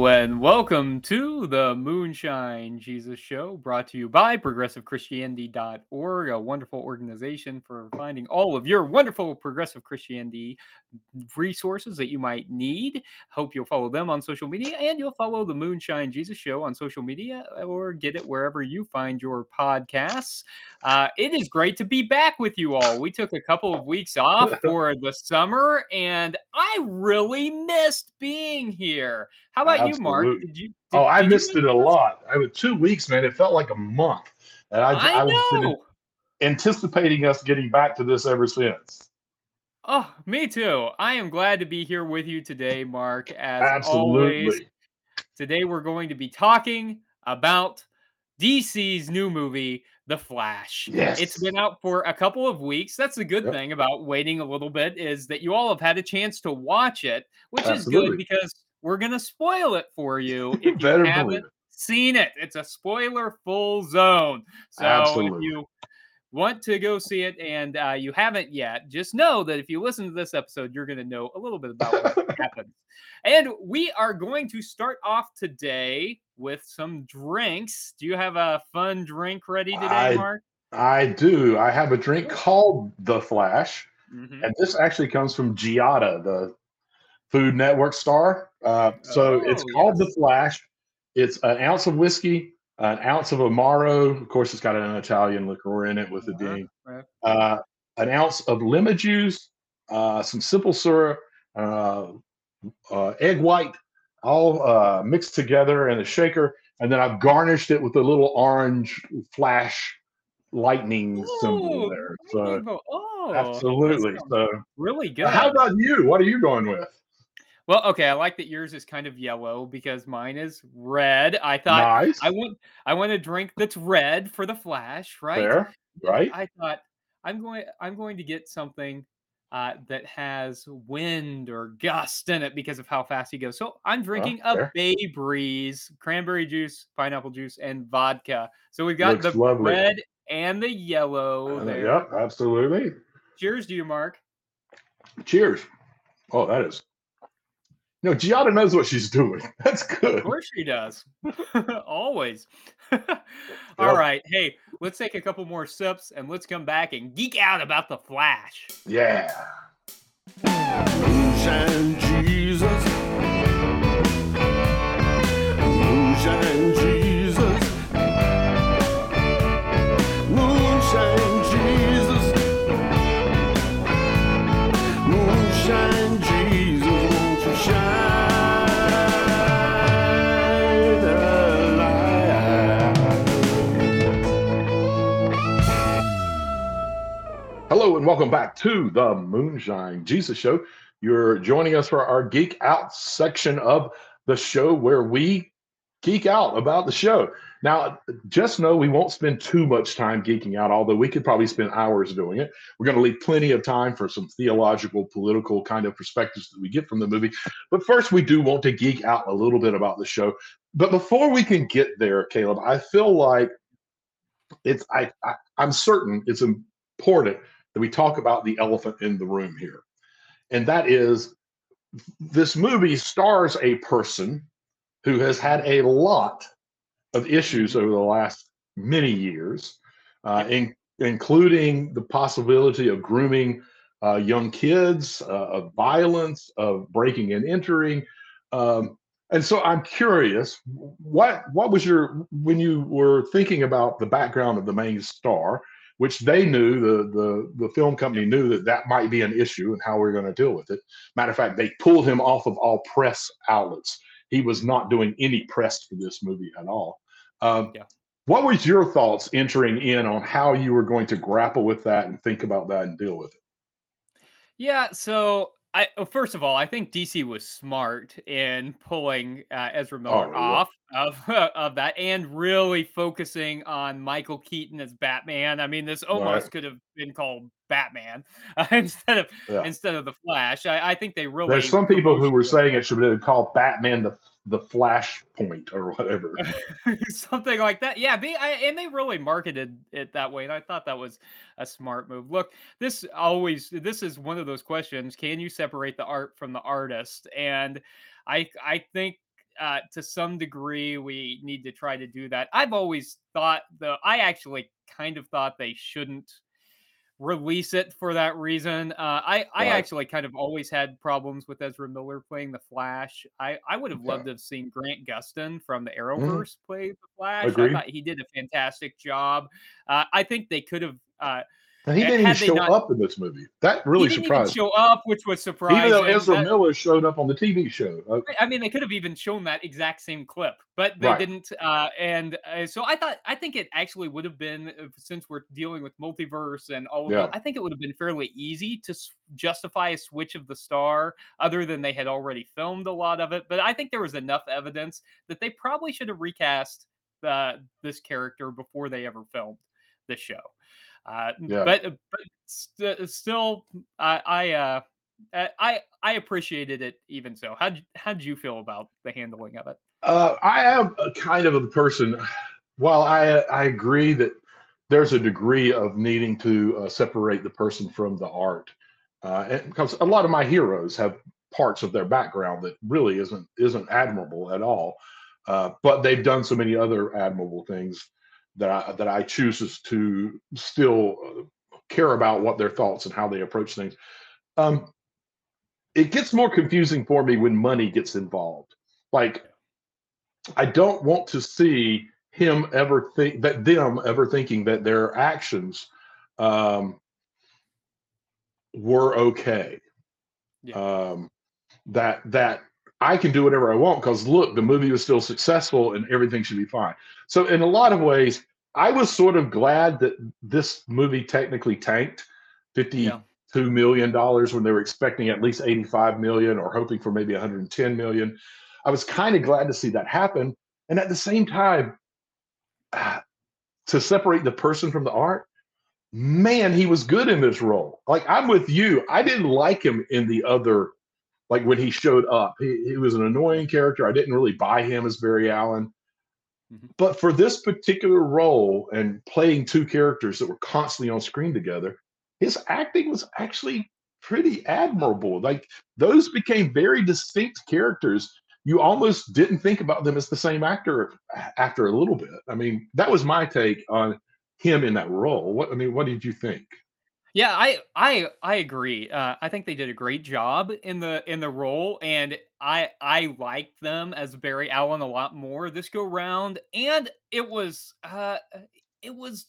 Hello and welcome to the Moonshine Jesus Show, brought to you by ProgressiveChristianity.org, a wonderful organization for finding all of your wonderful progressive Christianity resources that you might need. Hope you'll follow them on social media and you'll follow the Moonshine Jesus Show on social media or get it wherever you find your podcasts. Uh, it is great to be back with you all. We took a couple of weeks off for the summer and I really missed being here. How about you, Mark? Did you? Did, Oh, I missed it a lot. I was two weeks, man. It felt like a month, and I, I I was know. anticipating us getting back to this ever since. Oh, me too. I am glad to be here with you today, Mark. As always, today we're going to be talking about DC's new movie, The Flash. Yes. It's been out for a couple of weeks. That's the good Yep. thing about waiting a little bit is that you all have had a chance to watch it, which is good because we're going to spoil it for you if you Better haven't it. seen it. It's a spoiler full zone. So if you want to go see it and uh, you haven't yet, just know that if you listen to this episode, you're going to know a little bit about what happens. And we are going to start off today with some drinks. Do you have a fun drink ready today, I Mark? I do. I have a drink called The Flash, Mhm. and this actually comes from Giada, the Food Network star. Uh, so it's Oh, called yes. The Flash. It's an ounce of whiskey, an ounce of Amaro. Of course, it's got an Italian liqueur in it with it being right. uh, an ounce of lemon juice, uh, some simple syrup, uh, uh, egg white, all uh, mixed together in a shaker, and then I've garnished it with a little orange flash lightning symbol there. So. Oh, absolutely. So really good. how about you? What are you going with? Well, okay, I like that yours is kind of yellow because mine is red. I thought Nice, I want I want a drink that's red for the Flash, right? fair, right? I thought I'm going I'm going to get something uh, that has wind or gust in it because of how fast he goes. So I'm drinking a. Bay Breeze, cranberry juice, pineapple juice, and vodka. So we've got Looks the lovely. red and the yellow Uh, there. yep, absolutely. Cheers to you, Mark. Cheers. Oh, that is. No, Giada knows what she's doing. That's good. Of course she does. Always. All Yep. right. Hey, let's take a couple more sips and let's come back and geek out about the Flash. Yeah. Moonshine Jesus. Moonshine Jesus. And welcome back to the Moonshine Jesus Show. You're joining us for our Geek Out section of the show where we geek out about the show. Now, just know we won't spend too much time geeking out, although we could probably spend hours doing it. We're going to leave plenty of time for some theological, political kind of perspectives that we get from the movie. But first, we do want to geek out a little bit about the show. But before we can get there, Caleb, I feel like it's I, I I'm certain it's important that we talk about the elephant in the room here. And that is this movie stars a person who has had a lot of issues over the last many years, uh, in, including the possibility of grooming uh, young kids, uh, of violence, of breaking and entering. Um, and so I'm curious, what what was your when you were thinking about the background of the main star? Which they knew the the the film company knew that that might be an issue and how we are going to deal with it. Matter of fact, they pulled him off of all press outlets. He was not doing any press for this movie at all. Um, Yeah. What was your thoughts entering in on how you were going to grapple with that and think about that and deal with it? Yeah, so I first of all, I think DC was smart in pulling uh, Ezra Miller Oh, yeah. off of of that and really focusing on Michael Keaton as Batman. I mean, this almost Right. could have been called Batman uh, instead of Yeah. instead of the Flash. I, I think they really There's some people who were saying it should be called Batman the the Flashpoint or whatever. something like that. Yeah, they, I, and they really marketed it that way, and I thought that was a smart move. Look, this always this is one of those questions: Can you separate the art from the artist? And I I think uh, to some degree we need to try to do that. I've always thought though I actually kind of thought they shouldn't release it for that reason. Uh, I I Right. actually kind of always had problems with Ezra Miller playing the Flash. I I would have Okay. loved to have seen Grant Gustin from the Arrowverse play the Flash. Agreed. I thought he did a fantastic job. Uh, I think they could have. Uh, And he didn't even show not- up in this movie. That really he didn't surprised show up, which was surprising. Even though Ezra That- Miller showed up on the TV show. Uh, I mean, they could have even shown that exact same clip, but they Right. didn't. Uh, and uh, so I thought, I think it actually would have been, uh, since we're dealing with multiverse and all of Yeah. that, I think it would have been fairly easy to s- justify a switch of the star, other than they had already filmed a lot of it. But I think there was enough evidence that they probably should have recast uh, this character before they ever filmed the show. Uh, Yeah. But but st- still, I I uh, uh, I I appreciated it even so. How how did you feel about the handling of it? Uh, I am a kind of a person. While I I agree that there's a degree of needing to uh, separate the person from the art, uh, and because a lot of my heroes have parts of their background that really isn't isn't admirable at all, uh, but they've done so many other admirable things that I that I chooses to still uh, care about what their thoughts and how they approach things. Um, it gets more confusing for me when money gets involved. Like I don't want to see him ever think that them ever thinking that their actions um, were okay. Yeah. Um, that that I can do whatever I want because look, the movie was still successful and everything should be fine. So in a lot of ways, I was sort of glad that this movie technically tanked fifty-two million Yeah. dollars when they were expecting at least 85 million or hoping for maybe 110 million. I was kind of glad to see that happen. And at the same time, to separate the person from the art, man, he was good in this role. Like I'm with you. I didn't like him in the other, like when he showed up. He, he was an annoying character. I didn't really buy him as Barry Allen. Mhm. But for this particular role and playing two characters that were constantly on screen together, his acting was actually pretty admirable. Like those became very distinct characters. You almost didn't think about them as the same actor after a little bit. I mean, that was my take on him in that role. What I mean, what did you think? Yeah, I I I agree. Uh, I think they did a great job in the in the role, and I I liked them as Barry Allen a lot more this go round. And it was uh it was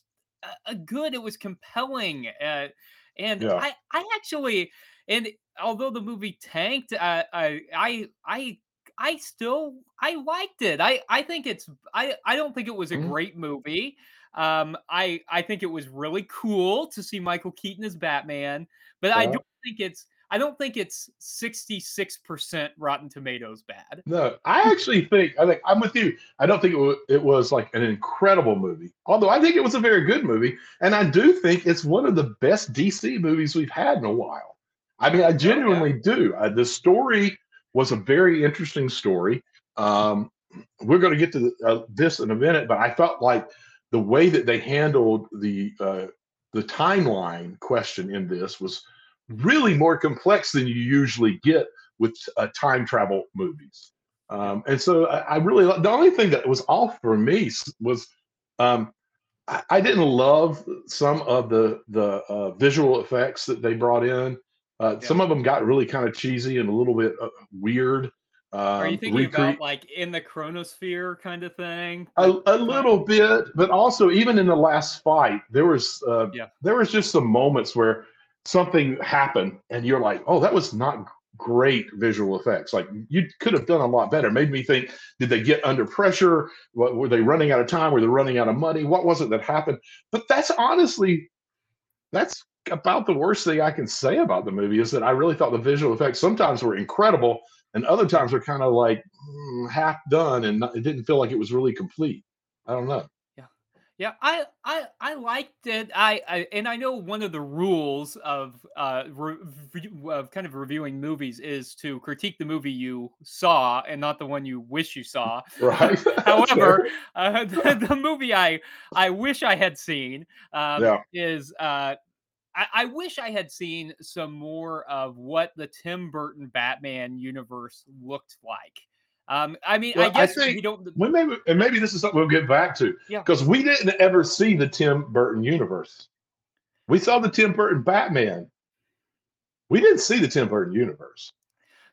a, good. It was compelling. Uh, and Yeah. I I actually and although the movie tanked, I I I I still I liked it. I I think it's I I don't think it was a Mhm. great movie. Um, I I think it was really cool to see Michael Keaton as Batman, but I don't think it's I don't think it's 66% Rotten Tomatoes bad. No, I actually think I think I'm with you. I don't think it was, it was like an incredible movie, although I think it was a very good movie, and I do think it's one of the best DC movies we've had in a while. I mean, I genuinely do. Uh, the story was a very interesting story. Um, we're going to get to the, uh, this in a minute, but I felt like the way that they handled the uh, the timeline question in this was really more complex than you usually get with uh, time travel movies. Um, and so I, I really the only thing that was off for me was um, I, I didn't love some of the the uh, visual effects that they brought in. Uh, Yeah. Some of them got really kind of cheesy and a little bit uh, weird. Um, Are you thinking recre- about like in the chronosphere kind of thing? a, a little bit, but also even in the last fight, there was uh, Yeah. there was just some moments where something happened, and you're like, "Oh, that was not great visual effects. Like you could have done a lot better." Made me think: Did they get under pressure? What, were they running out of time? Were they running out of money? What was it that happened? But that's honestly, that's about the worst thing I can say about the movie is that I really thought the visual effects sometimes were incredible, and other times were kind of like mm, half done, and not, it didn't feel like it was really complete. I don't know. Yeah, yeah I I I liked it. I, I and I know one of the rules of uh re- re- of kind of reviewing movies is to critique the movie you saw and not the one you wish you saw. Right. However, uh, the, the movie I I wish I had seen um, Yeah. is uh, I, I wish I had seen some more of what the Tim Burton Batman universe looked like. Um, I mean, Well, I I guess think- we don't. We maybe, and maybe this is something we'll get back to Yeah. because we didn't ever see the Tim Burton universe. We saw the Tim Burton Batman. We didn't see the Tim Burton universe.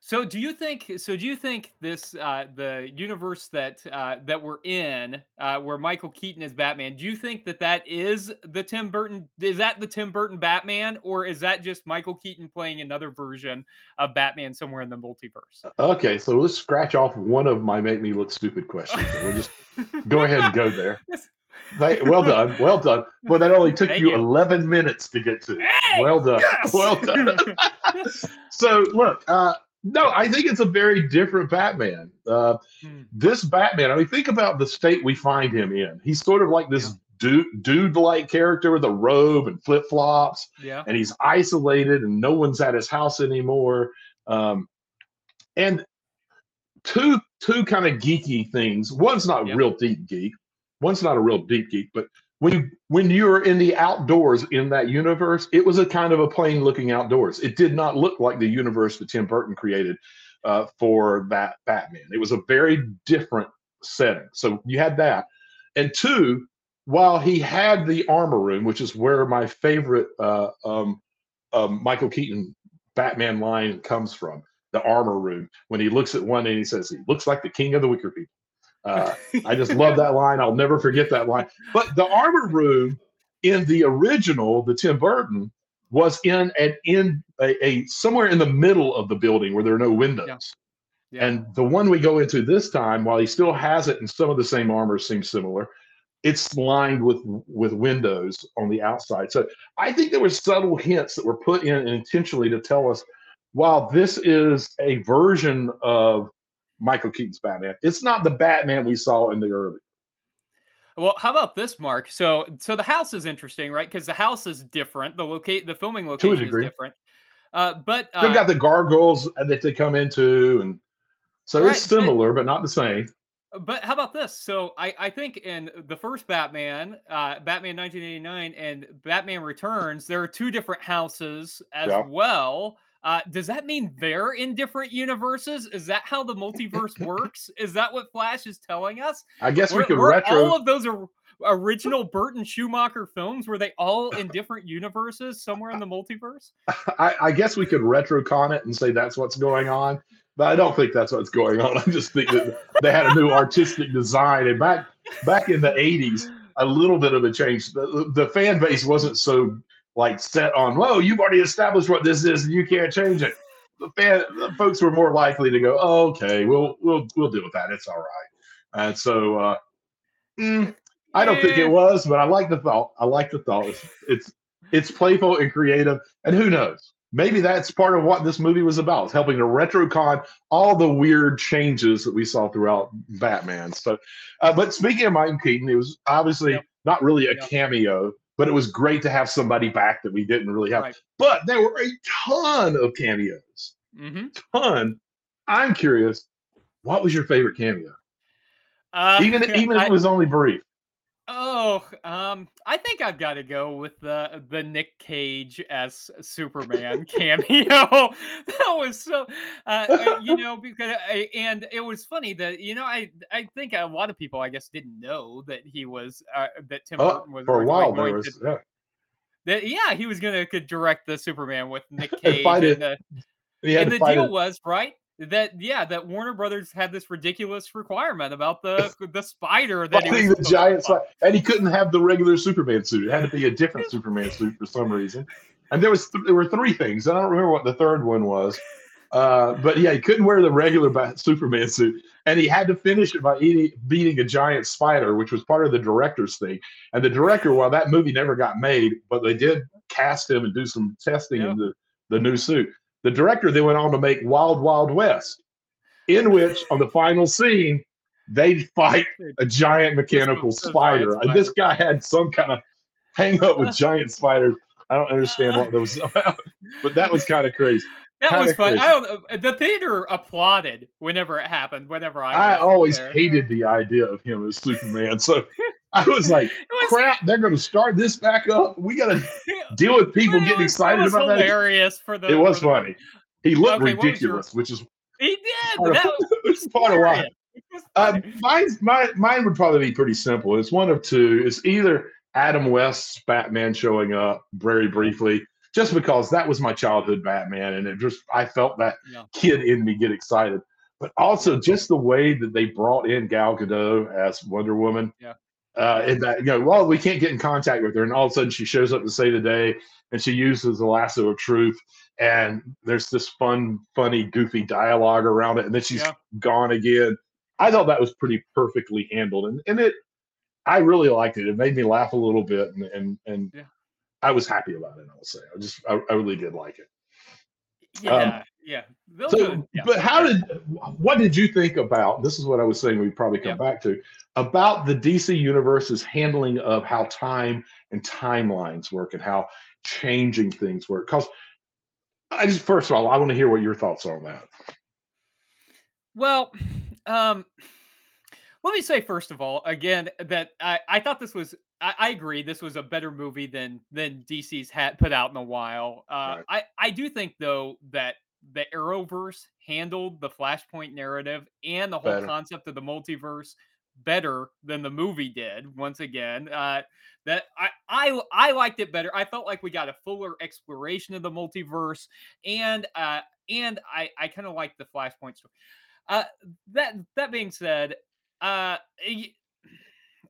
So do you think? So do you think this uh, the universe that uh, that we're in, uh, where Michael Keaton is Batman? Do you think that that is the Tim Burton? Is that the Tim Burton Batman, or is that just Michael Keaton playing another version of Batman somewhere in the multiverse? Okay, so let's scratch off one of my make me look stupid questions. We'll just go ahead and go there. Well done, well done. Well, that only took you, you. 11 minutes to get to. Hey! Well done, Yes! well done. so look, uh, no, I think it's a very different Batman. Uh, Hmm. this Batman, I mean, think about the state we find him in. He's sort of like this dude, dude-like character with a robe and flip-flops, yeah. and he's isolated, and no one's at his house anymore. Um, and two two kind of geeky things. One's not Yep. real deep geek. One's not a real deep geek, but when you when you're in the outdoors in that universe, it was a kind of a plain looking outdoors. It did not look like the universe that Tim Burton created uh, for that Batman. It was a very different setting. So you had that, and two, while he had the armor room, which is where my favorite uh, um, um, Michael Keaton Batman line comes from, the armor room. When he looks at one and he says, "He looks like the king of the wicker people." Uh, I just love that line. I'll never forget that line. But the armor room in the original, the Tim Burton, was in an in a, a somewhere in the middle of the building where there are no windows. Yeah. And the one we go into this time, while he still has it, and some of the same armor seems similar, it's lined with with windows on the outside. So I think there were subtle hints that were put in intentionally to tell us, while this is a version of Michael Keaton's Batman, it's not the Batman we saw in the early. Well, how about this, Mark? So, so the house is interesting, right? Because the house is different. The locate, the filming location is different. Uh, but They've uh, got the gargoyles that they come into, and so Right, it's but- similar, but not the same. But how about this? So I, I think in the first Batman, uh, Batman 1989 and Batman Returns, there are two different houses as Yeah. well. Uh, does that mean they're in different universes? Is that how the multiverse works? Is that what Flash is telling us? I guess we could were retro. all of those or, original Burton Schumacher films were they all in different universes somewhere in the multiverse? I, I guess we could retrocon it and say that's what's going on, but I don't think that's what's going on. I just think that they had a new artistic design, and back back in the '80s, a little bit of a change. The, the fan base wasn't so like set on, "Whoa, you've already established what this is, and you can't change it." The fan the folks were more likely to go, oh, "Okay, we'll we'll we'll deal with that. It's all right." And so, uh, mm, I don't think it was, but I like the thought. I like the thought. It's, it's it's playful and creative, and who knows? Maybe that's part of what this movie was about. Helping to retrocon all the weird changes that we saw throughout Batman. So, uh, but speaking of Michael Keaton, it was obviously Yep. not really a Yep. cameo, but it was great to have somebody back that we didn't really have. Right. But there were a ton of cameos. Mm-hmm. Ton. I'm curious, what was your favorite cameo? Uh, Even even if it was only brief. Oh, um, I think I've got to go with the the Nick Cage as Superman cameo. that was so, uh, uh, you know, because I, and it was funny that you know I I think a lot of people I guess didn't know that he was uh, that Tim Oh, Burton was for a while there to- yeah. that yeah he was gonna could direct the Superman with Nick Cage and, uh, and the deal it. was right that yeah that Warner Brothers had this ridiculous requirement about the the spider that he was the giant side, and he couldn't have the regular Superman suit. It had to be a different Superman suit for some reason. And there was th- there were three things. I don't remember what the third one was, uh, but yeah, he couldn't wear the regular Superman suit, and he had to finish it by eating, beating a giant spider, which was part of the director's thing. And the director, while that movie never got made, but they did cast him and do some testing Yeah. in the the new suit. The director then went on to make Wild Wild West, in which on the final scene they fight a giant mechanical a giant spider. This guy had some kind of hang up with giant spiders. I don't understand what that was about, but that was kind of crazy. That was Kinda fun. crazy. I don't. The theater applauded whenever it happened. Whenever I, I always there. hated the idea of him as Superman. So I was like, was, crap, they're going to start this back up. We got to deal with people getting excited it was about that. hilarious for the. It was the- funny. He looked Okay, was your- ridiculous, which is He did. Part of- That was part of why. hilarious. Uh, mine's, my, mine would probably be pretty simple. It's one of two. It's either Adam West's Batman showing up very briefly, just because that was my childhood Batman, and it just I felt that Yeah. kid in me get excited. But also just the way that they brought in Gal Gadot as Wonder Woman. Yeah. Uh, and that you know, well, we can't get in contact with her, and all of a sudden she shows up to save the day, and she uses the lasso of truth, and there's this fun, funny, goofy dialogue around it, and then she's Yeah. gone again. I thought that was pretty perfectly handled, and, and it, I really liked it. It made me laugh a little bit, and and, and Yeah. I was happy about it. I'll say, I just, I, I really did like it. Yeah, yeah. Those So, yeah. but how did, what did you think about? This is what I was saying. We'd probably come back to about the DC universe's handling of how time and timelines work and how changing things work. Because I just, first of all, I want to hear what your thoughts are on that. Well, um, let me say first of all, again, that I, I thought this was I, I agree this was a better movie than than DC's had put out in a while. Uh, I I do think though that the Arrowverse handled the Flashpoint narrative and the whole Better. concept of the multiverse better than the movie did. Once again, uh, that I I I liked it better. I felt like we got a fuller exploration of the multiverse, and uh, and I I kind of liked the Flashpoint story. Uh, that that being said, uh,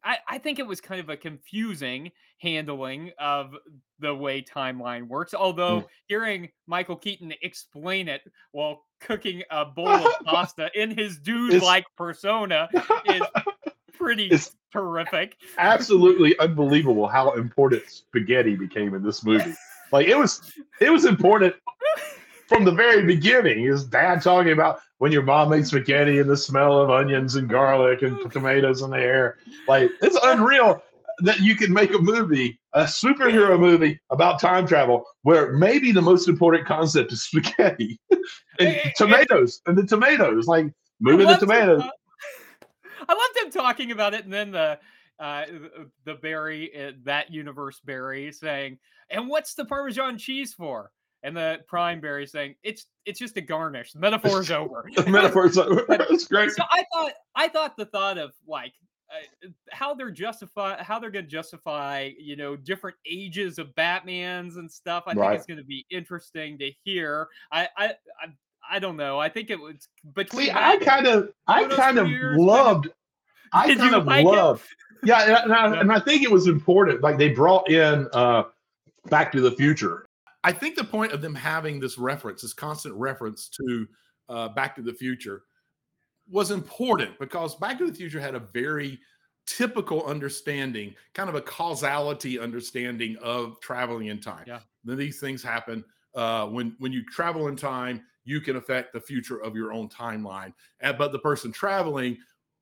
I I think it was kind of a confusing handling of the way timeline works. Although mm. hearing Michael Keaton explain it while cooking a bowl of pasta in his dude-like persona is pretty It's- terrific. Absolutely unbelievable how important spaghetti became in this movie. Like it was, it was important from the very beginning. His dad talking about when your mom made spaghetti and the smell of onions and garlic and tomatoes in the air. Like it's unreal that you can make a movie, a superhero movie about time travel, where maybe the most important concept is spaghetti and and- tomatoes and the tomatoes, like moving the tomatoes. ta- I loved him talking about it, and then the uh, the Barry, uh, that universe Barry, saying, "And what's the Parmesan cheese for?" And the Prime Barry saying, "It's it's just a garnish. The metaphor's over." The metaphors, it's great. so I thought I thought the thought of like uh, how they're justify how they're going to justify you know different ages of Batman's and stuff. I think it's going to be interesting to hear. I I I, I don't know. I think it was between. See, I kind of, I kind of loved. I kind of like it? loved. Yeah, and I, Yeah. and I think it was important. Like they brought in uh Back to the Future. I think the point of them having this reference, this constant reference to uh, Back to the Future, was important because Back to the Future had a very typical understanding, kind of a causality understanding of traveling in time. Yeah. Then these things happen uh, when when you travel in time. You can affect the future of your own timeline, Uh, but the person traveling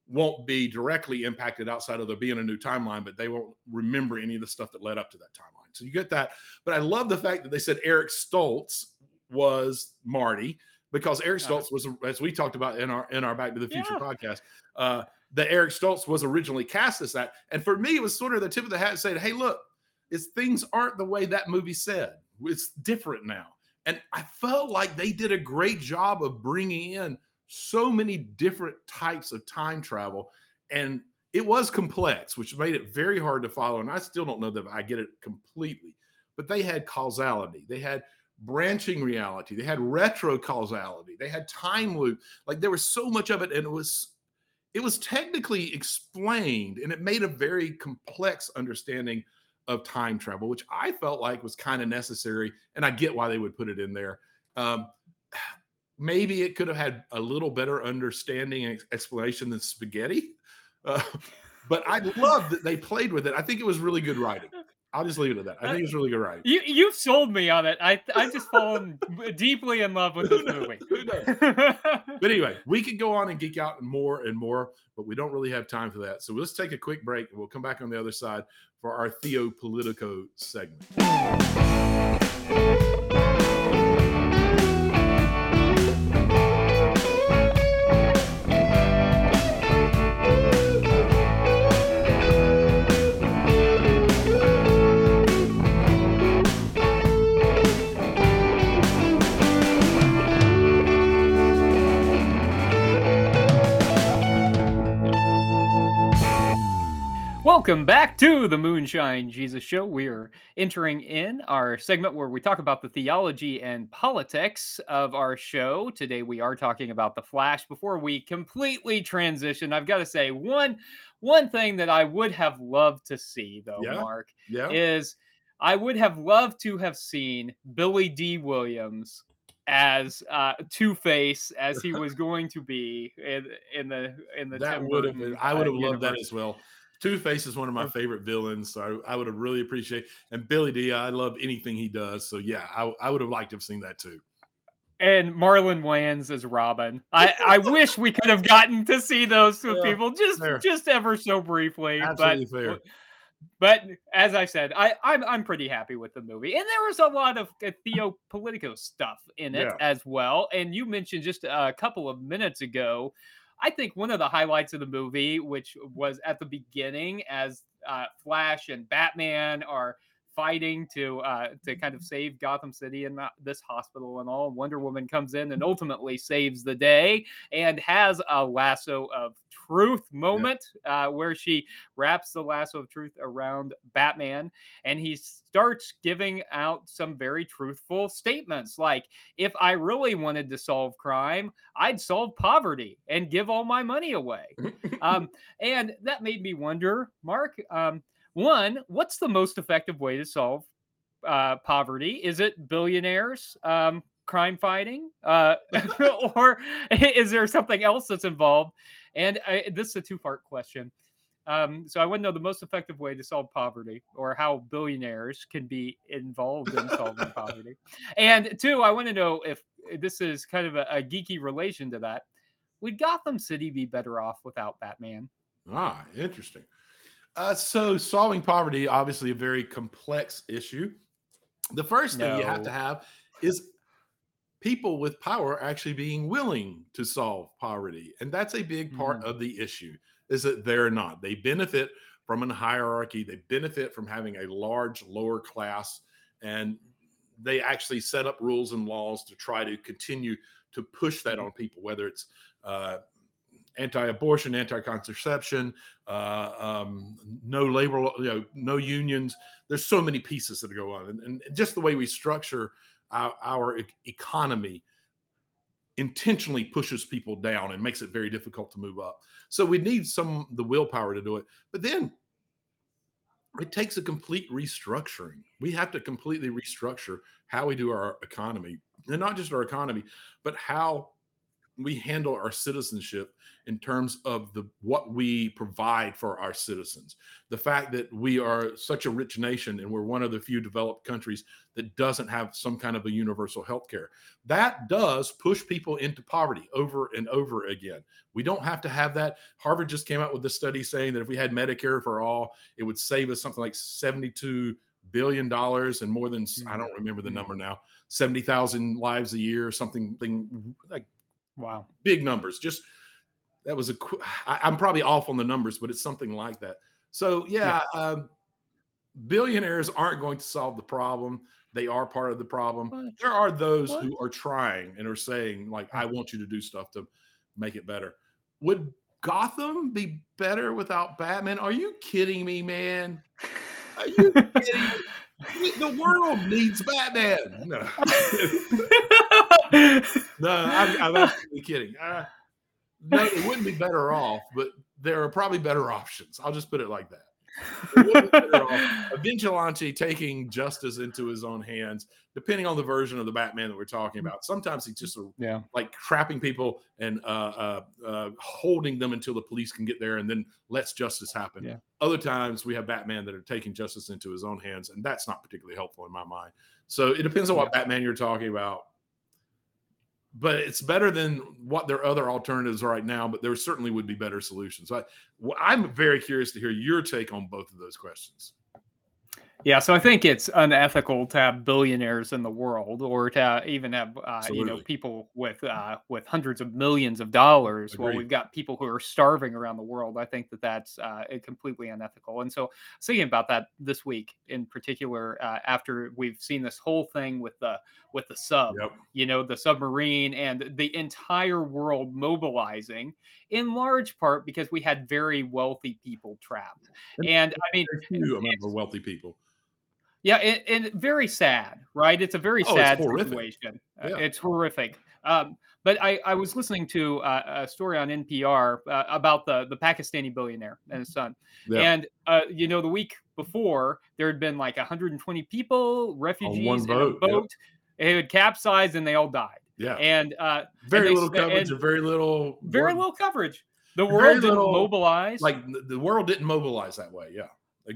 won't be directly impacted outside of there being a new timeline, but they won't remember any of the stuff that led up to that timeline. So you get that. But I love the fact that they said Eric Stoltz was Marty because Eric. Stoltz was, as we talked about in our in our Back to the Future Yeah. podcast, uh, that Eric Stoltz was originally cast as that. And for me, it was sort of the tip of the hat saying, "Hey, look, it's things aren't the way that movie said. It's different now." And I felt like they did a great job of bringing in so many different types of time travel and it was complex which made it very hard to follow and i still don't know that i get it completely but they had causality. They had branching reality. They had retro causality. They had time loop. Like there was so much of it and it was it was technically explained and it made a very complex understanding of time travel which i felt like was kind of necessary and i get why they would put it in there. Um, maybe it could have had a little better understanding and explanation than spaghetti. Uh, but I love that they played with it. I think it was really good writing. I'll just leave it at that. I think it's really good writing. You you've sold me on it. I I just fallen deeply in love with this movie. But anyway, we could go on and geek out more and more, but we don't really have time for that. So let's take a quick break and we'll come back on the other side for our Theo Politico segment. Welcome back to the Moonshine Jesus Show. We are entering in our segment where we talk about the theology and politics of our show. Today we are talking about the Flash. Before we completely transition, I've got to say one one thing that I would have loved to see though, Yeah. Mark, Yeah. is I would have loved to have seen Billy Dee Williams as uh, Two Face as he was going to be in in the in the that would have been. I would uh, have loved that as well. Two Face is one of my favorite villains, so I, I would have really appreciated. And Billy Dee, I love anything he does. So yeah, I, I would have liked to have seen that too. and Marlon Wayans as Robin. I, I wish we could have gotten to see those two Yeah, people just fair. just ever so briefly. Absolutely but fair. but as I said, I I'm I'm pretty happy with the movie, and there was a lot of uh, Theo Politico stuff in it Yeah. as well. And you mentioned just a couple of minutes ago. I think one of the highlights of the movie, which was at the beginning, as uh, Flash and Batman are fighting to uh, to kind of save Gotham City and this hospital and all. Wonder Woman comes in and ultimately saves the day and has a lasso of truth moment uh, where she wraps the lasso of truth around Batman and he starts giving out some very truthful statements like if I really wanted to solve crime, I'd solve poverty and give all my money away. um, and that made me wonder, Mark. Um, one, what's the most effective way to solve uh, poverty? Is it billionaires, um, crime fighting, uh, or is there something else that's involved? And I, this is a two-part question. Um, so I want to know the most effective way to solve poverty, or how billionaires can be involved in solving poverty. And two, I want to know if this is kind of a, a geeky relation to that. Would Gotham City be better off without Batman? Ah, interesting. Uh, so solving poverty, obviously a very complex issue. The first thing you have to have is people with power actually being willing to solve poverty. And that's a big part Mhm. of the issue is that they're not. They benefit from a hierarchy. They benefit from having a large lower class and they actually set up rules and laws to try to continue to push that on people, whether it's uh, anti-abortion, anti-contraception, uh, um, no labor, you know, no unions. There's so many pieces that go on, and, and just the way we structure our, our economy intentionally pushes people down and makes it very difficult to move up. So we need some the willpower to do it, but then it takes a complete restructuring. We have to completely restructure how we do our economy, and not just our economy, but how we handle our citizenship in terms of the what we provide for our citizens. The fact that we are such a rich nation and we're one of the few developed countries that doesn't have some kind of a universal health care. That does push people into poverty over and over again. We don't have to have that. Harvard just came out with a study saying that if we had Medicare for all, it would save us something like 72 billion dollars and more than I mm-hmm. don't remember the mm-hmm. number now, 70,000 lives a year, something thing like Wow. big numbers. Just that was a. I, I'm probably off on the numbers, but it's something like that. So yeah, um, billionaires aren't going to solve the problem. They are part of the problem. What? There are those What? who are trying and are saying like, "I want you to do stuff to make it better." Would Gotham be better without Batman? Are you kidding me, man? Are you kidding me? The world needs Batman. No. No, I'm, I'm absolutely kidding. Uh, no, it wouldn't be better off, but there are probably better options. I'll just put it like that. It would be better off a vigilante taking justice into his own hands, depending on the version of the Batman that we're talking about. Sometimes he's just a, yeah. like trapping people and uh, uh, uh, holding them until the police can get there and then lets justice happen. Yeah. Other times we have Batman that are taking justice into his own hands, and that's not particularly helpful in my mind. So it depends on what Batman you're talking about. But it's better than what their other alternatives are right now. But there certainly would be better solutions. So I, I'm very curious to hear your take on both of those questions. Yeah, so I think it's unethical to have billionaires in the world, or to even have uh, you know people with uh, with hundreds of millions of dollars. While Agreed. we've got people who are starving around the world, I think that that's uh, completely unethical. And so, thinking about that this week in particular, uh, after we've seen this whole thing with the with the sub, Yep. you know, the submarine and the entire world mobilizing in large part because we had very wealthy people trapped. And And I mean, among it's- the wealthy people. Yeah, and, and very sad, right? It's a very Oh, sad horrific. situation. Uh, Yeah. It's horrific. Um, but I, I was listening to uh, a story on NPR uh, about the the Pakistani billionaire and his son, Yeah. and uh, you know the week before there had been like 120 people, refugees on in boat, a yep. boat. It had capsized and they all died. Yeah. And uh, very they little coverage and and very little very word- little coverage. The Very world didn't little, mobilize. like the world didn't mobilize that way. Yeah.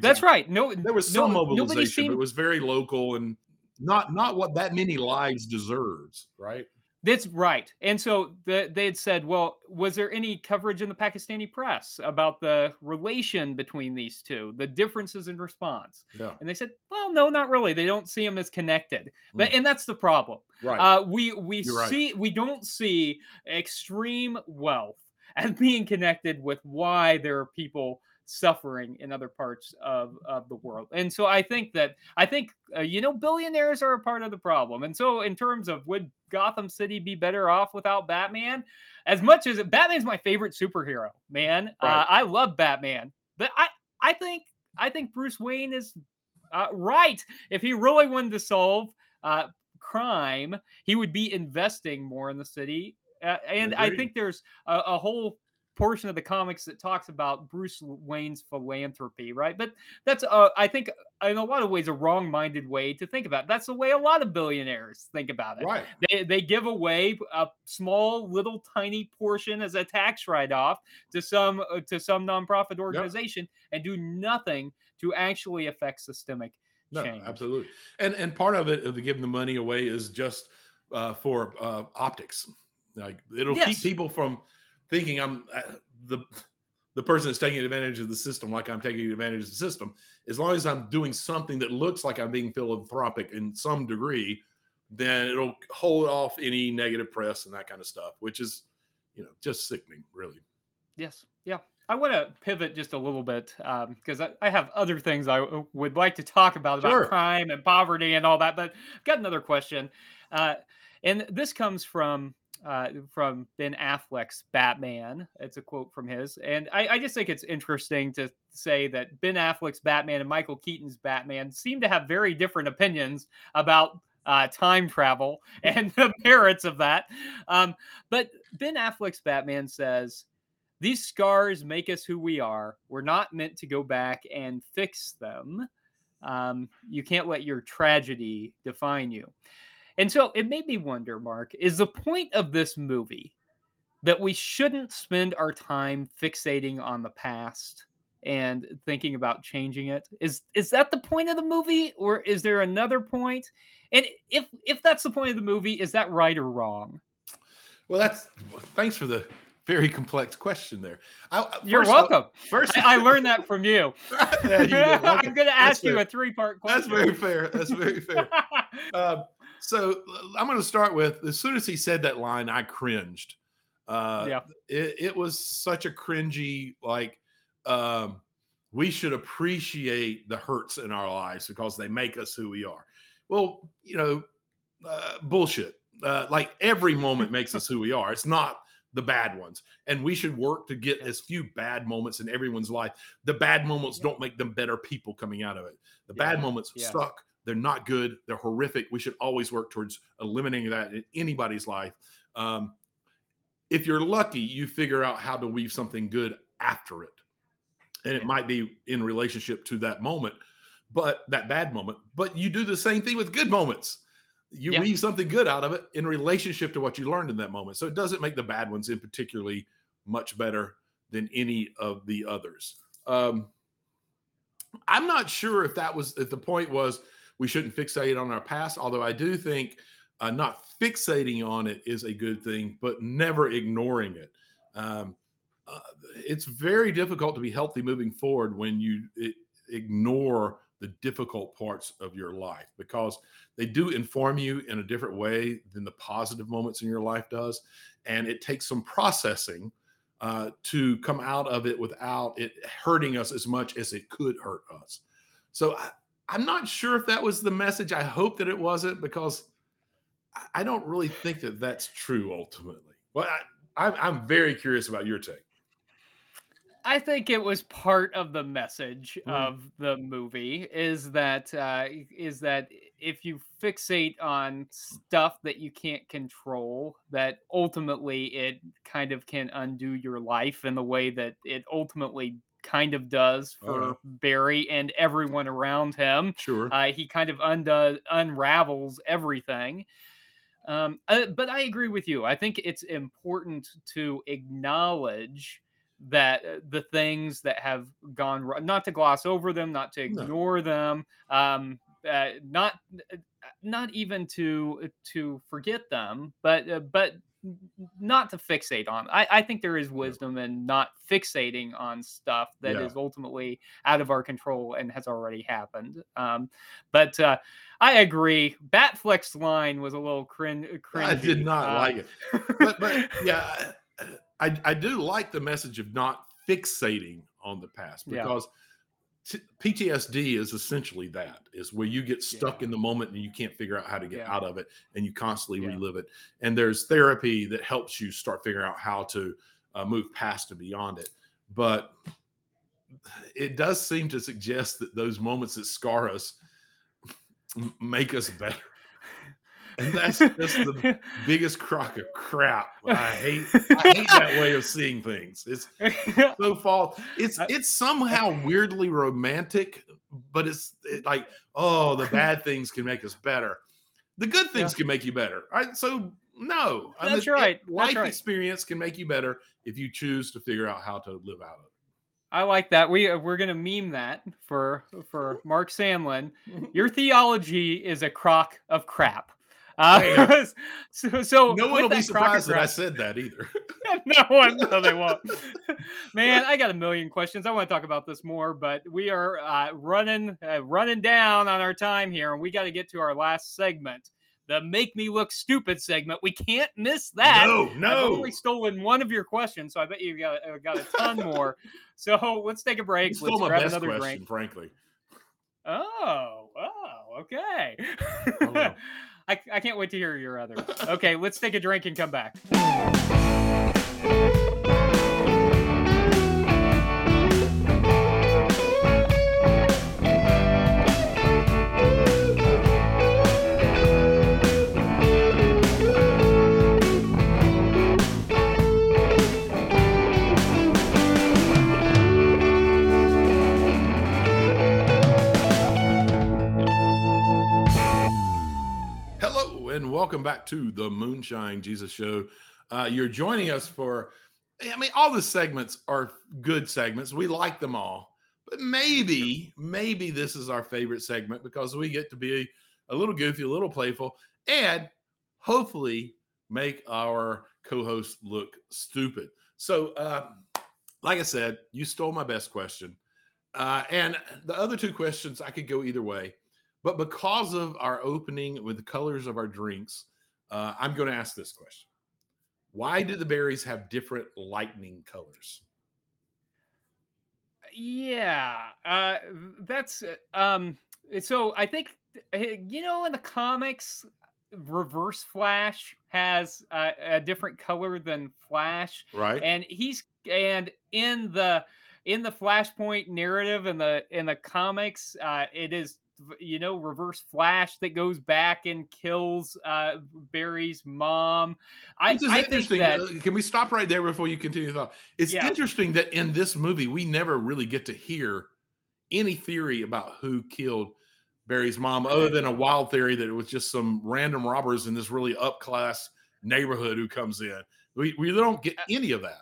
That's right. No, There was no- some nobody mobilization, but seemed it was very local and not not what that many lives deserves, right? That's right. And so the, they had said, well, was there any coverage in the Pakistani press about the relation between these two, the differences in response? Yeah. And they said, well, no, not really. They don't see them as connected. But Mm. and that's the problem. Right. Uh, we we You're right. see we don't see extreme wealth as being connected with why there are people suffering in other parts of, of the world. And so I think that I think uh, you know billionaires are a part of the problem. And so in terms of would Gotham City be better off without Batman? As much as Batman's my favorite superhero, man. Uh, I love Batman. But I I think I think Bruce Wayne is uh, right. If he really wanted to solve uh, crime, he would be investing more in the city. Uh, and I Agreed. think there's a, a whole portion of the comics that talks about Bruce Wayne's philanthropy, right? But that's, uh, I think, in a lot of ways, a wrong-minded way to think about. It. That's the way a lot of billionaires think about it. right. They, they give away a small, little, tiny portion as a tax write-off to some uh, to some nonprofit organization and do nothing to actually affect systemic No, change. absolutely. And and part of it of the giving the money away is just uh, for uh, optics. Like it'll Yes. keep people from thinking I'm uh, the the person that's taking advantage of the system like I'm taking advantage of the system. As long as I'm doing something that looks like I'm being philanthropic in some degree, then it'll hold off any negative press and that kind of stuff, which is you know just sickening, really. Yes. Yeah. I want to pivot just a little bit because I, I have other things I w- would like to talk about about Sure. crime and poverty and all that. But I've got another question, uh, and this comes from uh, from Ben Affleck's Batman. It's a quote from his, and I, I just think it's interesting to say that Ben Affleck's Batman and Michael Keaton's Batman seem to have very different opinions about uh, time travel and the merits of that. Um, but Ben Affleck's Batman says. These scars make us who we are. We're not meant to go back and fix them. Um, you can't let your tragedy define you. And so it made me wonder, Mark, is the point of this movie that we shouldn't spend our time fixating on the past and thinking about changing it? Is is that the point of the movie or is there another point? And if if that's the point of the movie, is that right or wrong? Well, that's thanks for the very complex question there. I, You're of all- welcome. First, I, I learned that from you. Yeah, you. I'm going to ask you fair. a three part question. That's very fair. That's very fair. Um, so I'm going to start with as soon as he said that line, I cringed. Uh, Yeah. it, it was such a cringy, like, um, we should appreciate the hurts in our lives because they make us who we are. Well, you know, uh, bullshit. Uh, like every moment makes us who we are. It's not the bad ones. And we should work to get as few bad moments in everyone's life. The bad moments don't make them better people coming out of it. The bad moments Yeah. suck. They're not good. They're horrific. We should always work towards eliminating that in anybody's life. Um, if you're lucky, you figure out how to weave something good after it. And it might be in relationship to that moment, but that bad moment. But you do the same thing with good moments. You Yeah. weave something good out of it in relationship to what you learned in that moment. So it doesn't make the bad ones in particularly much better than any of the others. Um, I'm not sure if that was if the point was we shouldn't fixate on our past, although I do think uh, not fixating on it is a good thing, but never ignoring it. Um, uh, it's very difficult to be healthy moving forward when you i- ignore the difficult parts of your life because they do inform you in a different way than the positive moments in your life does, and it takes some processing uh, to come out of it without it hurting us as much as it could hurt us. So I'm not sure if that was the message. I hope that it wasn't because I- don't really think that that's true ultimately. Well, I, I'm, I'm very curious about your take. I think it was part of the message Mm. of the movie is that uh, is that if you fixate on stuff that you can't control, that ultimately it kind of can undo your life in the way that it ultimately kind of does for right. Barry and everyone around him. Sure. Uh, he kind of undoes unravels everything. Um, uh, but I agree with you. I think it's important to acknowledge that uh, the things that have gone wrong, not to gloss over them, not to No. ignore them, um, uh, not uh, not even to to forget them, but uh, but not to fixate on. I, I think there is wisdom in not fixating on stuff that is Yeah. ultimately out of our control and has already happened. Um, but uh, I agree. Batfleck's line was a little cringe. cringy. I did not uh, like it. But, but yeah, I, I do like the message of not fixating on the past Yeah. T- PTSD is essentially that is where you get stuck Yeah. in the moment and you can't figure out how to get Yeah. out of it and you constantly Yeah. relive it. And there's therapy that helps you start figuring out how to uh, move past and beyond it. But it does seem to suggest that those moments that scar us make us better. And that's just the biggest crock of crap. I hate I hate that way of seeing things. It's so false. It's it's somehow weirdly romantic, but it's it like, oh, the bad things can make us better. The good things can make you better. Right? So no. I That's mean, right. That's Life right. experience can make you better if you choose to figure out how to live out of it. I like that. We uh, we're gonna meme that for for Mark Samlin. Your theology is a crock of crap. Uh, so, so. No one will be that crock of surprised that I said that either. no one, no, they won't. Man, I got a million questions. I want to talk about this more, but we are uh, running uh, running down on our time here, and we got to get to our last segment, the "Make Me Look Stupid" segment. We can't miss that. no, I've no. only stolen one of your questions, so I bet you got uh, got a ton more. So let's take a break. You Let's grab another question, drink. frankly. Oh, oh, okay. I, I can't wait to hear your other. Okay, let's take a drink and come back. Hello and welcome back to the Moonshine Jesus Show. Uh, you're joining us for, I mean, all the segments are good segments. We like them all, but maybe, maybe this is our favorite segment because we get to be a little goofy, a little playful, and hopefully make our co-host look stupid. So, uh, like I said, you stole my best question, uh, and the other two questions I could go either way. But because of our opening with the colors of our drinks, uh, I'm going to ask this question: Why do the Barrys have different lightning colors? Yeah, uh, that's um. So I think uh, you know in the comics, Reverse Flash has uh, a different color than Flash, Right? and he's and in the in the Flashpoint narrative in the in the comics, uh, it is you know Reverse Flash that goes back and kills uh, Barry's mom. I, Which is I think interesting. that Uh, Can we stop right there before you continue the thought? It's Yeah. interesting that in this movie we never really get to hear any theory about who killed Barry's mom, other than a wild theory that it was just some random robbers in this really upclass neighborhood who comes in. We we don't get any of that.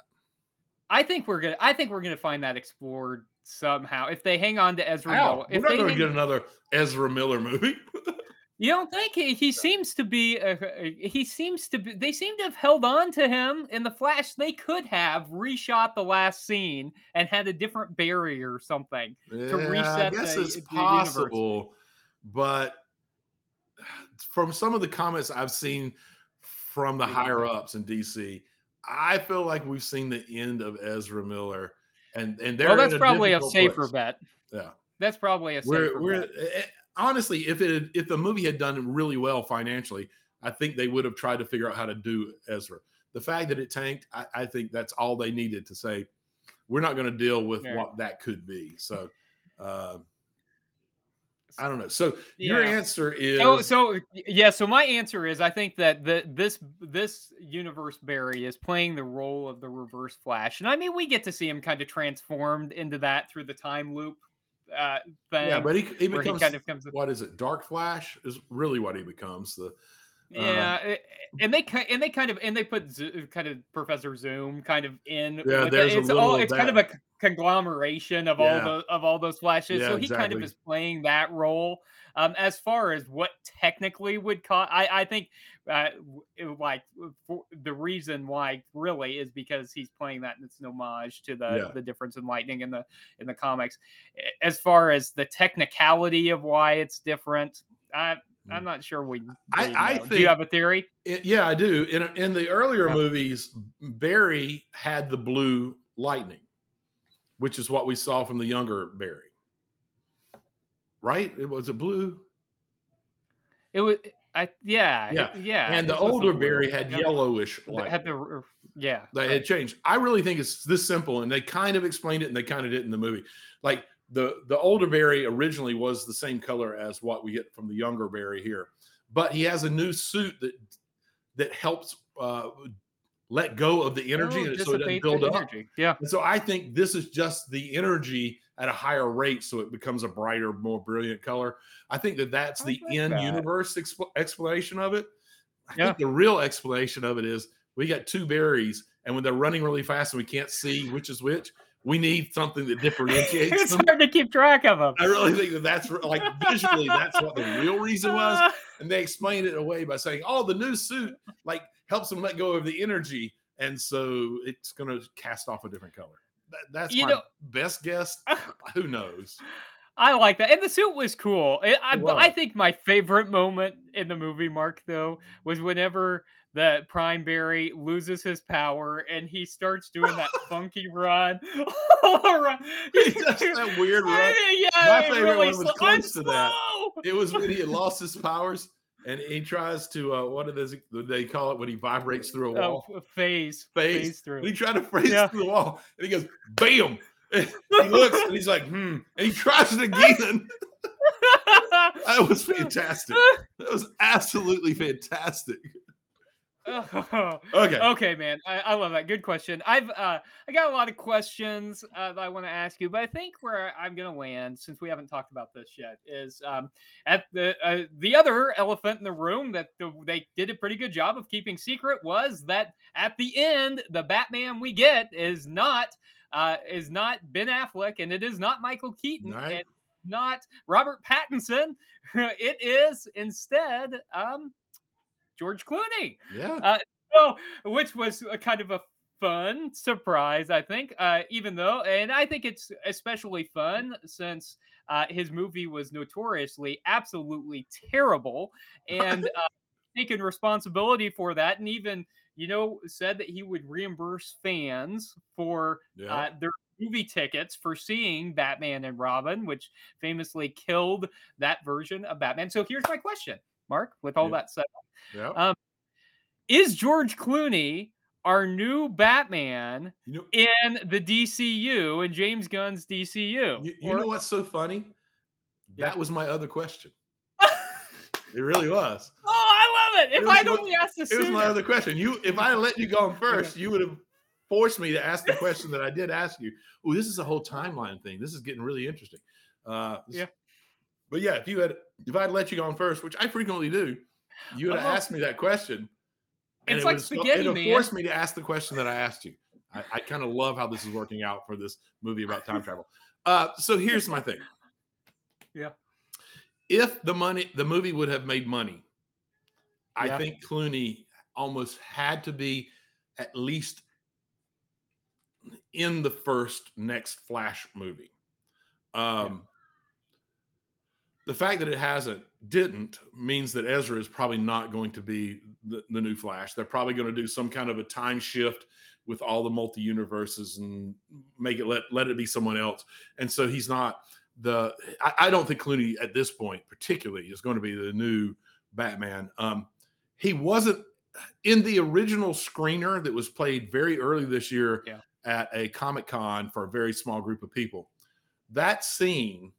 I think we're gonna. I think we're gonna find that explored somehow if they hang on to Ezra How? Miller. We're If not they going to get another Ezra Miller movie. you don't think he, he seems to be? Uh, he seems to be. They seem to have held on to him in the Flash. They could have reshot the last scene and had a different barrier or something. Yeah, I reset guess the- it's the universe. possible, but from some of the comments I've seen from the higher ups in DC, I feel like we've seen the end of Ezra Miller, and and they're well, that's probably a safer place. bet. Yeah, That's probably a we're safer we're bet. eh, honestly, if it had- if the movie had done really well financially, I think they would have tried to figure out how to do Ezra. the fact that it tanked, I, I think that's all they needed to say. We're not going to deal with what that could be. So, uh, I don't know. So your answer is So, so yeah. So my answer is, I think that the this this universe Barry is playing the role of the Reverse Flash, and I mean we get to see him kind of transformed into that through the time loop uh, thing. yeah, but he, he becomes he kind of comes. what is it? Dark Flash is really what he becomes. The Yeah, it- and they and they kind of and they put Zo- kind of Professor Zoom kind of in. Yeah, it. there's a it's all it's kind of a conglomeration of all the of all those flashes. Yeah, so he kind of is playing that role. Um, as far as what technically would cause, I I think uh, like for the reason why really is because he's playing that and it's an homage to the Yeah. the difference in lightning in the in the comics. As far as the technicality of why it's different, I. I'm not sure we. I- I know. Do think- you have a theory? It- yeah, I do. In in the earlier Yeah. movies, Barry had the blue lightning, which is what we saw from the younger Barry. Right? It was a blue, It was, I yeah, Yeah, it- yeah. and the older. Barry had Yeah. yellowish light. Had the yeah. They had changed. I really think it's this simple, and they kind of explained it, and they kind of did in the movie. Like the the older Barry originally was the same color as what we get from the younger Barry here, but he has a new suit that that helps uh, let go of the energy, Oh, and so it doesn't build up. Yeah. And so I think this is just the energy at a higher rate, so it becomes a brighter, more brilliant color. I think that that's I the like in that. universe expl- explanation of it. I Yeah. think the real explanation of it is we got two Barrys, and when they're running really fast and we can't see which is which, we need something that differentiates it's them. hard to keep track of them. I really think that that's like visually, that's what the real reason was. Uh. And they explained it away by saying, "Oh, the new suit like helps them let go of the energy, and so it's going to cast off a different color." That, that's You my know- best guess. Who knows? I like that, and the suit was cool. I, I, It I was. think my favorite moment in the movie, Mark, though, was whenever the Prime Barry loses his power and he starts doing that funky run. He does that weird run. Yeah, My it favorite really one was close to that. It was when he lost his powers, and he tries to uh, what do they, they call it when he vibrates through a Oh, wall? f- phase, Phase. phase through. And he tried to phase Yeah. through the wall, and he goes, "Bam!" And he looks, and he's like, "Hmm," and he tries it again. That was fantastic. That was absolutely fantastic. Okay. okay, man. I, I love that. Good question. I've uh I got a lot of questions uh, that I want to ask you, but I think where I'm gonna land, since we haven't talked about this yet, is um at the uh, the other elephant in the room that the, they did a pretty good job of keeping secret was that at the end the Batman we get is not uh is not Ben Affleck and it is not Michael Keaton Right. and not Robert Pattinson. it is instead um George Clooney. Yeah. Oh, which was a kind of a fun surprise, I think. Uh, even though, and I think it's especially fun since uh, his movie was notoriously absolutely terrible, and uh, taken responsibility for that, and even you know said that he would reimburse fans for Yeah. uh, their movie tickets for seeing Batman and Robin, which famously killed that version of Batman. So here's my question, Mark. With all Yeah. that said yeah. uh, is George Clooney our new Batman you know, in the DCU and James Gunn's DCU? you, you Or- know what's so funny? Yeah. That was my other question. It really was. oh, I love it! If It I'd what- only asked this It was my other question. You, if I let you go on first, you would have forced me to ask the question that I did ask you. Oh, this is a whole timeline thing. This is getting really interesting. Uh, Yeah. But yeah, if you had, if I'd let you go on first, which I frequently do, you would have Oh. asked me that question. It's it like spaghetti, It'll force me to ask the question that I asked you. I, I kind of love how this is working out for this movie about time travel. Uh, so here's my thing. Yeah. If the money, the movie would have made money, I Yeah. think Clooney almost had to be at least in the first next Flash movie. Um, The fact that it hasn't didn't means that Ezra is probably not going to be the, the new Flash. They're probably going to do some kind of a time shift with all the multi universes and make it let let it be someone else. And so he's not the. I, I don't think Clooney at this point, particularly, is going to be the new Batman. Um, he wasn't in the original screener that was played very early this year Yeah. at a Comic Con for a very small group of people, that scene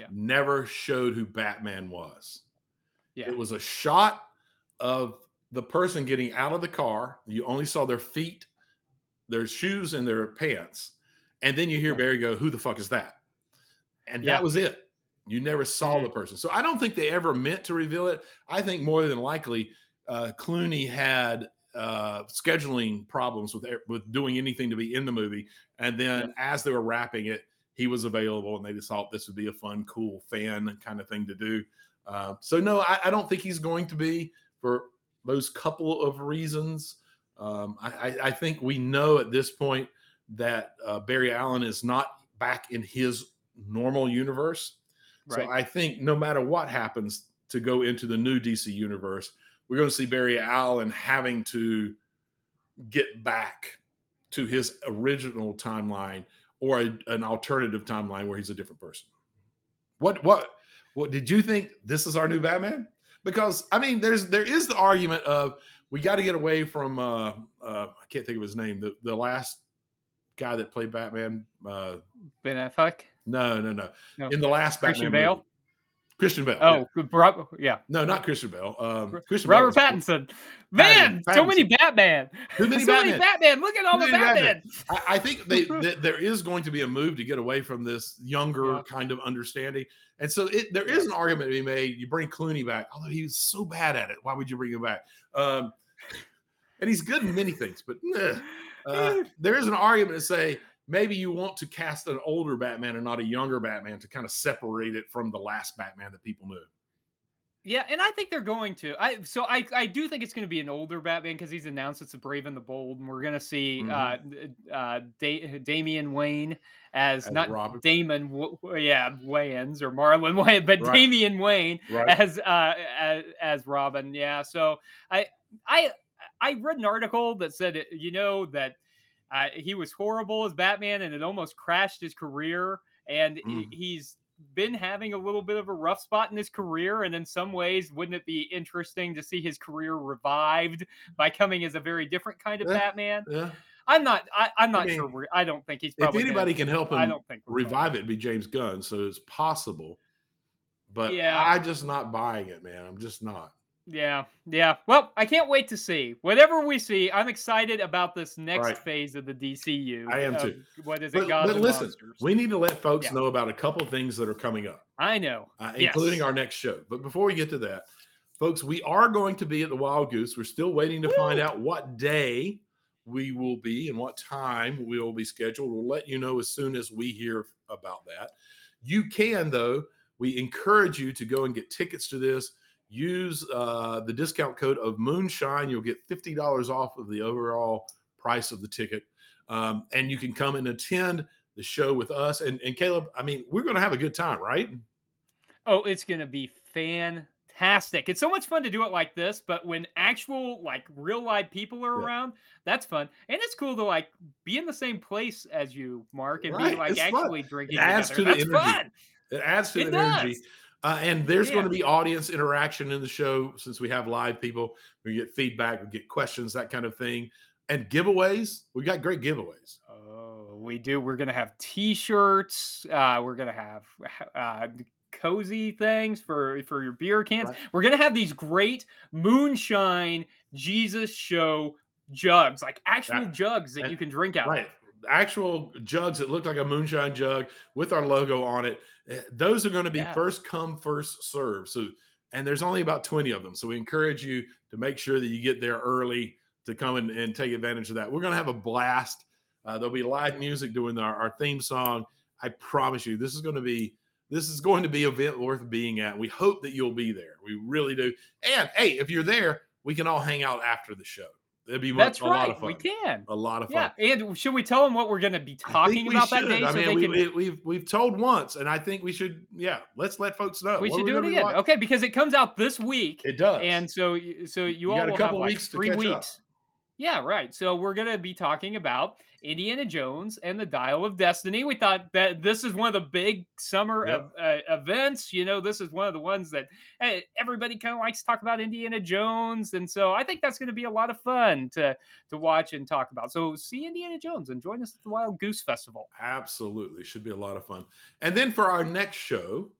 Yeah. never showed who Batman was. Yeah. It was a shot of the person getting out of the car. You only saw their feet, their shoes, and their pants. And then you hear Barry go, Who the fuck is that? And Yeah. that was it. You never saw Mhm. the person. So I don't think they ever meant to reveal it. I think more than likely, uh, Clooney had uh, scheduling problems with with doing anything to be in the movie. And then as they were wrapping it, he was available and they just thought this would be a fun, cool fan kind of thing to do. Uh, so no, I, I don't think he's going to be for those couple of reasons. Um, I, I, think we know at this point that uh, Barry Allen is not back in his normal universe. Right. So I think no matter what happens to go into the new DC universe, we're going to see Barry Allen having to get back to his original timeline or a, an alternative timeline where he's a different person. What what what did you think this is our new Batman? Because I mean there's there is the argument of we got to get away from uh uh I can't think of his name, the the last guy that played Batman uh Ben Affleck. no, no, no. No. In the last Christian Batman Bale? movie. Christian yeah. Oh, Rob, yeah. No, not Christian Bale. Um, Christian Robert was- Pattinson. Man, so many Batman. Too many so many Batman. Batman. Look at all Too the Batman. Batman. I, I think they, that there is going to be a move to get away from this younger Yeah. kind of understanding, and so it, there is an argument to be made. You bring Clooney back, although he was so bad at it. Why would you bring him back? Um, and he's good in many things, but uh, there is an argument to say maybe you want to cast an older Batman and not a younger Batman to kind of separate it from the last Batman that people knew. Yeah, and I think they're going to. I so I I do think it's going to be an older Batman because he's announced it's the Brave and the Bold, and we're going to see uh uh da- Damian Wayne as, As not Robin. Damon, w- yeah, Wayans or Marlon Wayne, but Right. Damian Wayne Right. as uh as, as Robin. Yeah, so I I I read an article that said uh, you know that uh, he was horrible as Batman and it almost crashed his career, and Mm. he's been having a little bit of a rough spot in his career and in some ways wouldn't it be interesting to see his career revived by coming as a very different kind of Yeah. batman Yeah. i'm not I, i'm not mean, sure i don't think he's If anybody can help him, i don't think revive it, be James Gunn. So it's possible. But Yeah. I just not buying it, man. I'm just not. Yeah yeah well i can't wait to see whatever we see i'm excited about this next Right. phase of the dcu I am too. what is it But, gods but listen, monsters we need to let folks Yeah. know about a couple of things that are coming up, i know uh, Yes. including our next show. But before we get to that, folks, we are going to be at the Wild Goose. We're still waiting to find out what day we will be and what time we will be scheduled. We'll let you know as soon as we hear about that. You can, though, we encourage you to go and get tickets to this. Use uh, the discount code of Moonshine. You'll get $50 off of the overall price of the ticket. Um, and you can come and attend the show with us. And, and Caleb, I mean, we're going to have a good time, right? Oh, it's gonna be fantastic. It's so much fun to do it like this, but when actual like real live people are Yeah. around, that's fun. And it's cool to like be in the same place as you, Mark, and Right, be like it's fun. actually drinking. adds together. to the That's energy. fun. It adds to It the energy. Uh, and there's going to be audience interaction in the show since we have live people. We get feedback, we get questions, that kind of thing. And giveaways. We got great giveaways. Oh, we do. We're gonna have T-shirts. Uh, we're gonna have uh, cozy things for for your beer cans. Right. We're gonna have these great moonshine Jesus show jugs, like actual That- jugs that that- you can drink out. of. Right. Actual jugs that look like a moonshine jug with our logo on it. Eh, Those are going to be Yeah. first come, first serve. So, and there's only about 20 of them. So we encourage you to make sure that you get there early to come and, and take advantage of that. We're going to have a blast. Uh, there'll be live music doing our, our theme song. I promise you, this is going to be this is going to be an event worth being at. We hope that you'll be there. We really do. And hey, if you're there, we can all hang out after the show. It'd be That's a lot right. of fun. We can. A lot of fun. Yeah, and should we tell them what we're going to be talking about that should. day? I so mean, they we, can. we, we've we've told once, and I think we should. Yeah, let's let folks know. we What should do it again. Okay, because it comes out this week, It does. and so so you, You all got a couple have like weeks to three catch up. weeks. Yeah, right. So we're going to be talking about Indiana Jones and the Dial of Destiny. We thought that this is one of the big summer Yep. ev- uh, events. You know, this is one of the ones that hey, everybody kind of likes to talk about Indiana Jones, and so I think that's going to be a lot of fun to to watch and talk about. So see Indiana Jones and join us at the Wild Goose Festival. Absolutely. Should be a lot of fun. And then for our next show,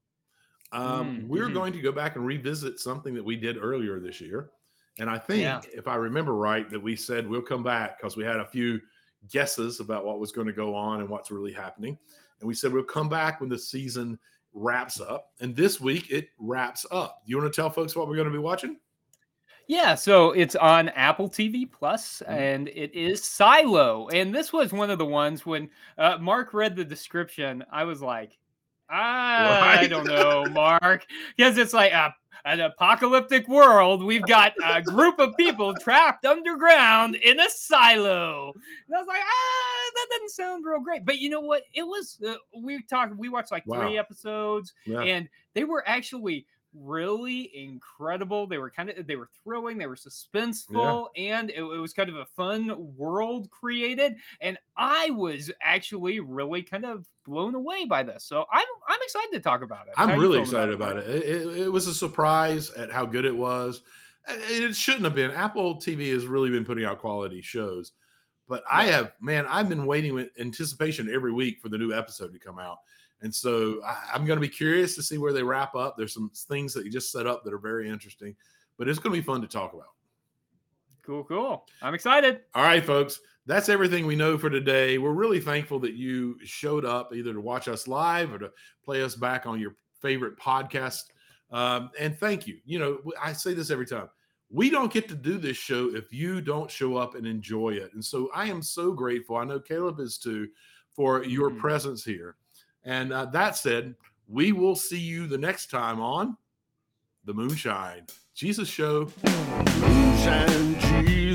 um, Mm, we're mhm. going to go back and revisit something that we did earlier this year. And I think, Yeah. if I remember right, that we said we'll come back because we had a few guesses about what was going to go on and what's really happening. And we said we'll come back when the season wraps up. And this week it wraps up. You want to tell folks what we're going to be watching? Yeah, so it's on Apple TV Mhm. and it is Silo. And this was one of the ones when uh, Mark read the description, I was like, I Right. don't know, Mark, because it's like a, an apocalyptic world. We've got a group of people trapped underground in a silo. And I was like, ah, that doesn't sound real great. But you know what? It was. Uh, we talked. We watched like three episodes Yeah. and they were actually really incredible they were kind of they were thrilling they were suspenseful and it, it was kind of a fun world created and i was actually really kind of blown away by this so i'm i'm excited to talk about it I'm really excited about it. It, it. it was a surprise at how good it was. It shouldn't have been. Apple TV has really been putting out quality shows, but I have, man, I've been waiting with anticipation every week for the new episode to come out. And so I, I'm going to be curious to see where they wrap up. There's some things that you just set up that are very interesting, but it's going to be fun to talk about. cool cool i'm excited All right, folks, that's everything we know for today. We're really thankful that you showed up either to watch us live or to play us back on your favorite podcast. Um, and thank you. You know, I say this every time. We don't get to do this show if you don't show up and enjoy it. And so I am so grateful. I know Caleb is too for your Mhm. presence here. And uh, that said, we will see you the next time on the Moonshine Jesus Show. Moonshine Jesus,